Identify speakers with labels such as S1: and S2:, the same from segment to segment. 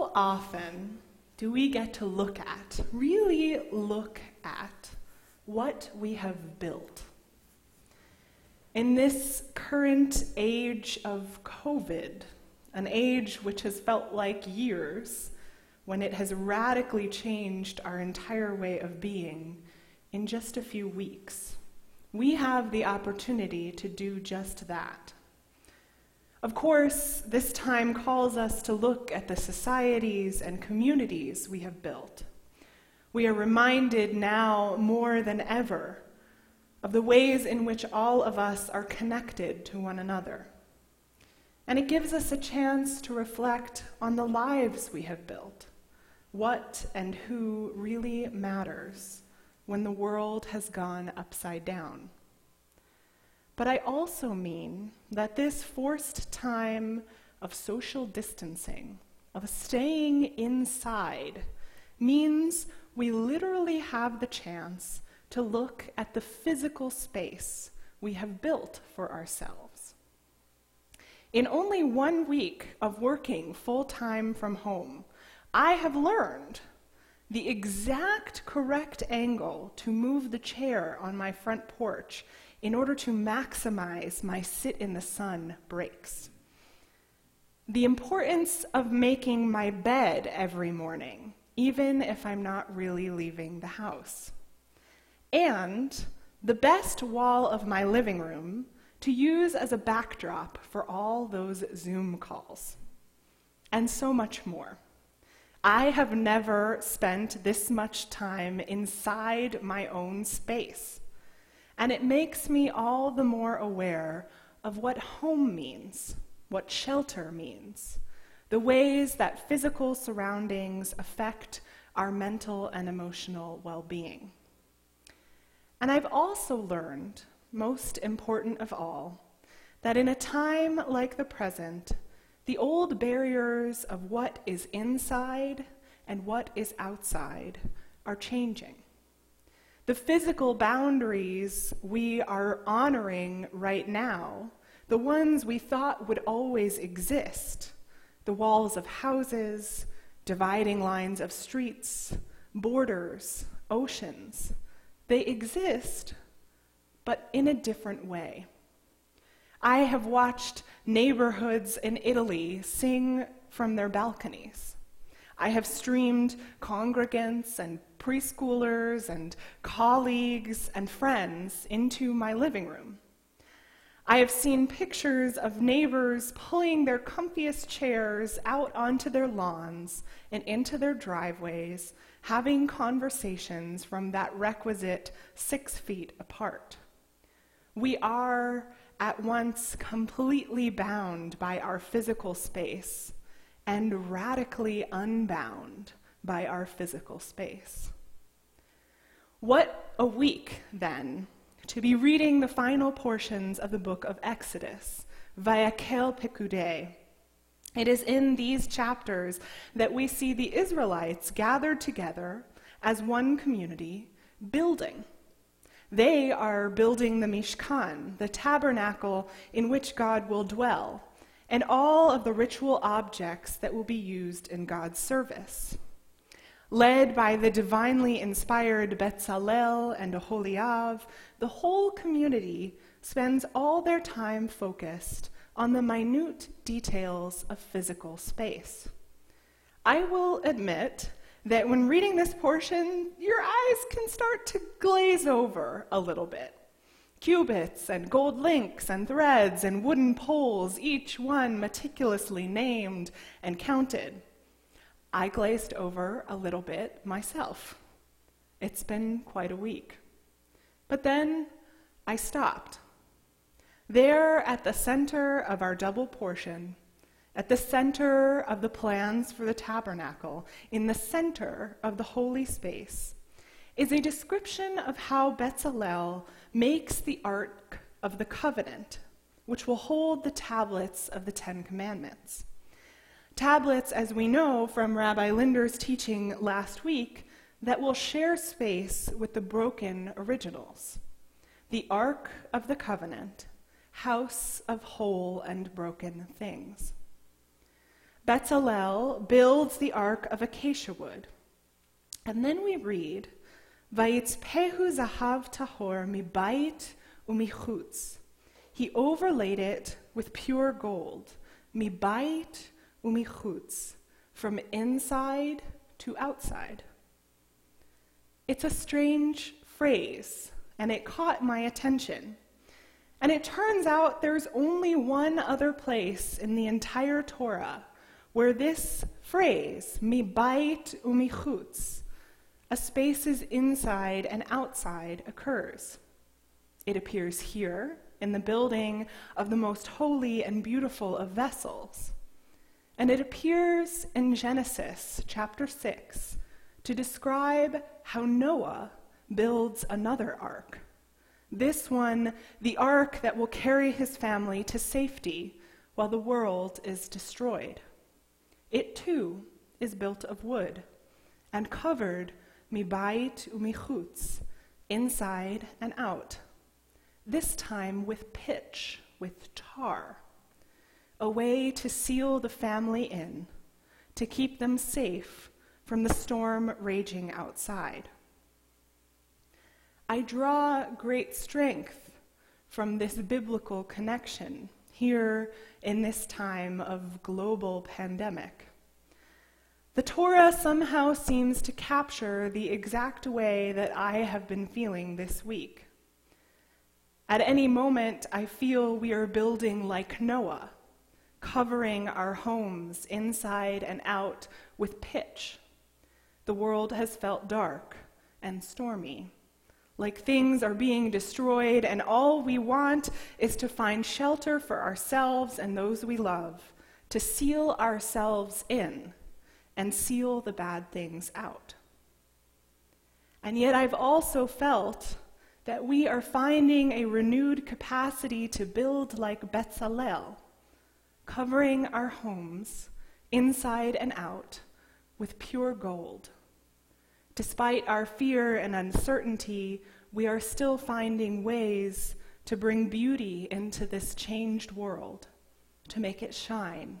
S1: how often do we get to look at, really look at, what we have built? In this current age of COVID, an age which has felt like years, when it has radically changed our entire way of being in just a few weeks, we have the opportunity to do just that. Of course, this time calls us to look at the societies and communities we have built. We are reminded now more than ever of the ways in which all of us are connected to one another. And it gives us a chance to reflect on the lives we have built, what and who really matters when the world has gone upside down. But I also mean that this forced time of social distancing, of staying inside, means we literally have the chance to look at the physical space we have built for ourselves. In only one week of working full time from home, I have learned the exact correct angle to move the chair on my front porch in order to maximize my sit in the sun breaks. The importance of making my bed every morning, even if I'm not really leaving the house. And the best wall of my living room to use as a backdrop for all those Zoom calls. And so much more. I have never spent this much time inside my own space. And it makes me all the more aware of what home means, what shelter means, the ways that physical surroundings affect our mental and emotional well being. And I've also learned, most important of all, that in a time like the present, the old barriers of what is inside and what is outside are changing. The physical boundaries we are honoring right now, the ones we thought would always exist, the walls of houses, dividing lines of streets, borders, oceans, they exist, but in a different way. I have watched neighborhoods in Italy sing from their balconies. I have streamed congregants and preschoolers and colleagues and friends into my living room. I have seen pictures of neighbors pulling their comfiest chairs out onto their lawns and into their driveways, having conversations from that requisite six feet apart. We are at once completely bound by our physical space and radically unbound by our physical space. What a week, then, to be reading the final portions of the book of Exodus, via Vayakhel Pekudei. It is in these chapters that we see the Israelites gathered together as one community, building. They are building the Mishkan, the tabernacle in which God will dwell, and all of the ritual objects that will be used in God's service. Led by the divinely inspired Betzalel and Aholiab, the whole community spends all their time focused on the minute details of physical space. I will admit that when reading this portion, your eyes can start to glaze over a little bit cubits and gold links and threads and wooden poles, each one meticulously named and counted. I glazed over a little bit myself. It's been quite a week. But then I stopped. There at the center of our double portion, at the center of the plans for the tabernacle, in the center of the holy space, is a description of how Betzalel makes the Ark of the Covenant, which will hold the tablets of the Ten Commandments. Tablets, as we know from Rabbi Linder's teaching last week, that will share space with the broken originals. The Ark of the Covenant, house of whole and broken things. Bezalel builds the ark of acacia wood. And then we read, Vayitzpehu zahav tahor mibayit umichutz. He overlaid it with pure gold, mibayit umichutz, from inside to outside. It's a strange phrase, and it caught my attention. And it turns out there's only one other place in the entire Torah where this phrase, mi bait umichutz, a spaces inside and outside, occurs. It appears here in the building of the most holy and beautiful of vessels. And it appears in Genesis chapter 6 to describe how Noah builds another ark. This one, the ark that will carry his family to safety while the world is destroyed. It too is built of wood and covered mibait umichutz, inside and out, this time with pitch, with tar, a way to seal the family in, to keep them safe from the storm raging outside. I draw great strength from this biblical connection here in this time of global pandemic. The Torah somehow seems to capture the exact way that I have been feeling this week. At any moment, I feel we are building like Noah, covering our homes inside and out with pitch. The world has felt dark and stormy like things are being destroyed, and all we want is to find shelter for ourselves and those we love, to seal ourselves in and seal the bad things out. And yet, I've also felt that we are finding a renewed capacity to build like Betzalel, covering our homes inside and out with pure gold Despite our fear and uncertainty, we are still finding ways to bring beauty into this changed world, to make it shine,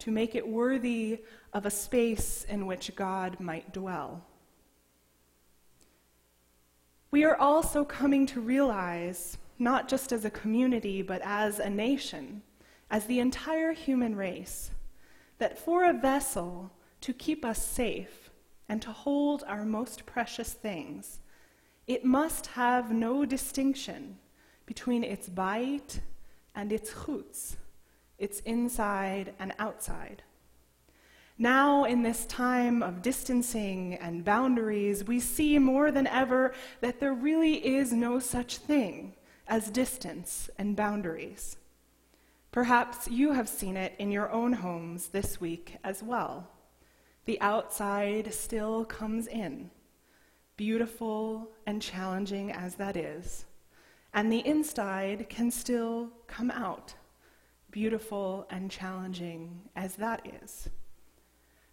S1: to make it worthy of a space in which God might dwell. We are also coming to realize, not just as a community, but as a nation, as the entire human race, that for a vessel to keep us safe, and to hold our most precious things, it must have no distinction between its bait and its chutz, its inside and outside. Now, in this time of distancing and boundaries, we see more than ever that there really is no such thing as distance and boundaries. Perhaps you have seen it in your own homes this week as well. The outside still comes in, beautiful and challenging as that is, and the inside can still come out, beautiful and challenging as that is.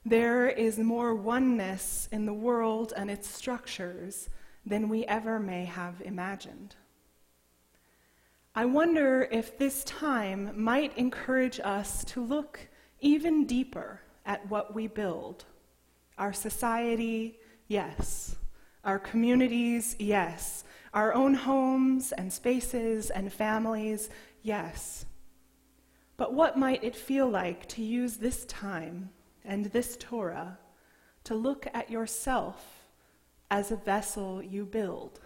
S1: There is more oneness in the world and its structures than we ever may have imagined. I wonder if this time might encourage us to look even deeper at what we build. Our society, yes. Our communities, yes. Our own homes and spaces and families, yes. But what might it feel like to use this time and this Torah to look at yourself as a vessel you build?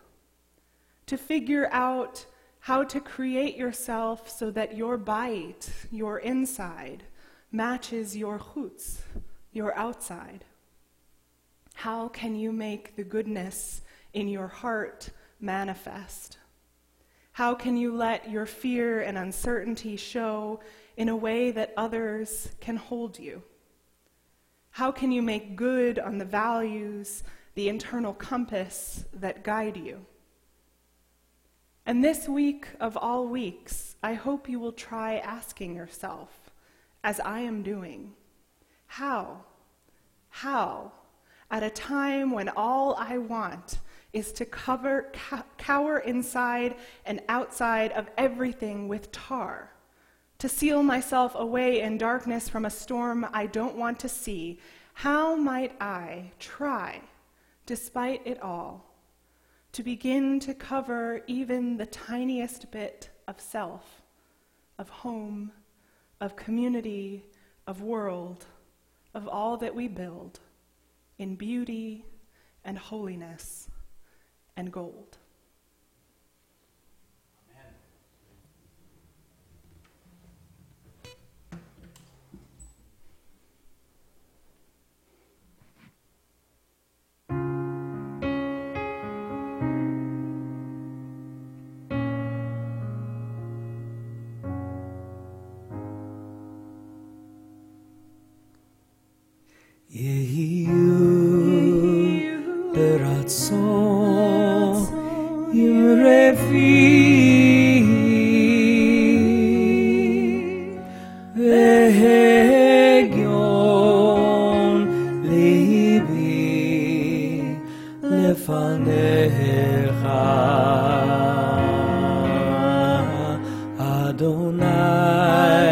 S1: To figure out how to create yourself so that your bait, your inside, matches your chutz, your outside? How can you make the goodness in your heart manifest? How can you let your fear and uncertainty show in a way that others can hold you? How can you make good on the values, the internal compass that guide you? And this week of all weeks, I hope you will try asking yourself as I am doing? How? How? At a time when all I want is to cover, cower inside and outside of everything with tar, to seal myself away in darkness from a storm I don't want to see, how might I try, despite it all, to begin to cover even the tiniest bit of self, of home, of community, of world, of all that we build in beauty and holiness and gold?
S2: Adonai